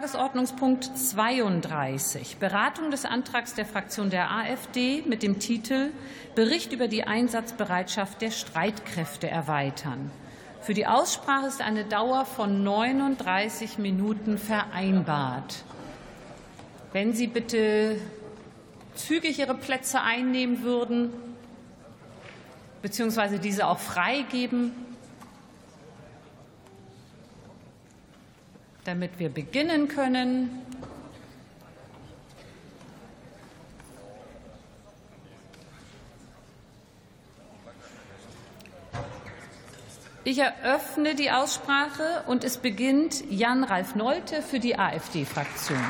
Tagesordnungspunkt 32, Beratung des Antrags der Fraktion der AfD mit dem Titel Bericht über die Einsatzbereitschaft der Streitkräfte erweitern. Für die Aussprache ist eine Dauer von 39 Minuten vereinbart. Wenn Sie bitte zügig Ihre Plätze einnehmen würden, beziehungsweise diese auch freigeben, damit wir beginnen können. Ich eröffne die Aussprache und es beginnt Jan-Ralf Nolte für die AfD-Fraktion.